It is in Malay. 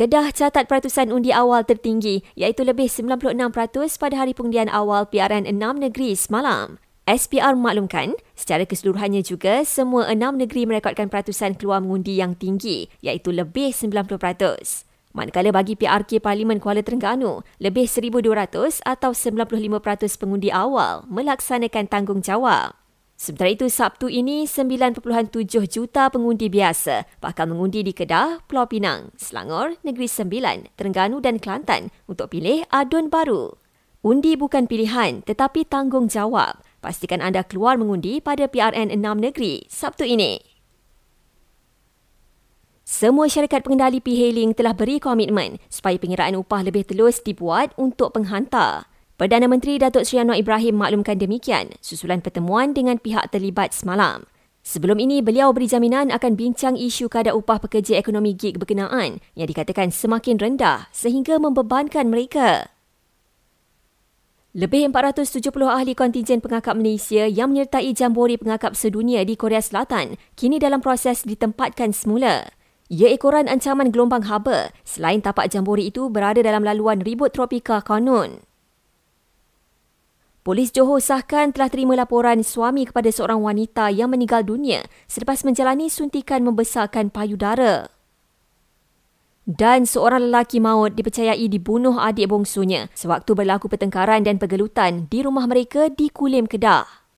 Kedah catat peratusan undi awal tertinggi iaitu lebih 96% pada hari pengundian awal PRN 6 negeri semalam. SPR maklumkan, secara keseluruhannya juga semua enam negeri merekodkan peratusan keluar mengundi yang tinggi iaitu lebih 90%. Manakala bagi PRK Parlimen Kuala Terengganu, lebih 1,200 atau 95% pengundi awal melaksanakan tanggungjawab. Sementara itu, Sabtu ini 9.7 juta pengundi biasa bakal mengundi di Kedah, Pulau Pinang, Selangor, Negeri Sembilan, Terengganu dan Kelantan untuk pilih adun baru. Undi bukan pilihan tetapi tanggungjawab. Pastikan anda keluar mengundi pada PRN 6 negeri Sabtu ini. Semua syarikat pengendali e-hailing telah beri komitmen supaya pengiraan upah lebih telus dibuat untuk penghantar. Perdana Menteri Datuk Seri Anwar Ibrahim maklumkan demikian susulan pertemuan dengan pihak terlibat semalam. Sebelum ini, beliau beri jaminan akan bincang isu kadar upah pekerja ekonomi gig berkenaan yang dikatakan semakin rendah sehingga membebankan mereka. Lebih 470 ahli kontinjen pengakap Malaysia yang menyertai jambori pengakap sedunia di Korea Selatan kini dalam proses ditempatkan semula. Ia ekoran ancaman gelombang haba selain tapak jambori itu berada dalam laluan ribut tropika konon. Polis Johor sahkan telah terima laporan suami kepada seorang wanita yang meninggal dunia selepas menjalani suntikan membesarkan payudara. Dan seorang lelaki maut dipercayai dibunuh adik bongsunya sewaktu berlaku pertengkaran dan pergelutan di rumah mereka di Kulim, Kedah.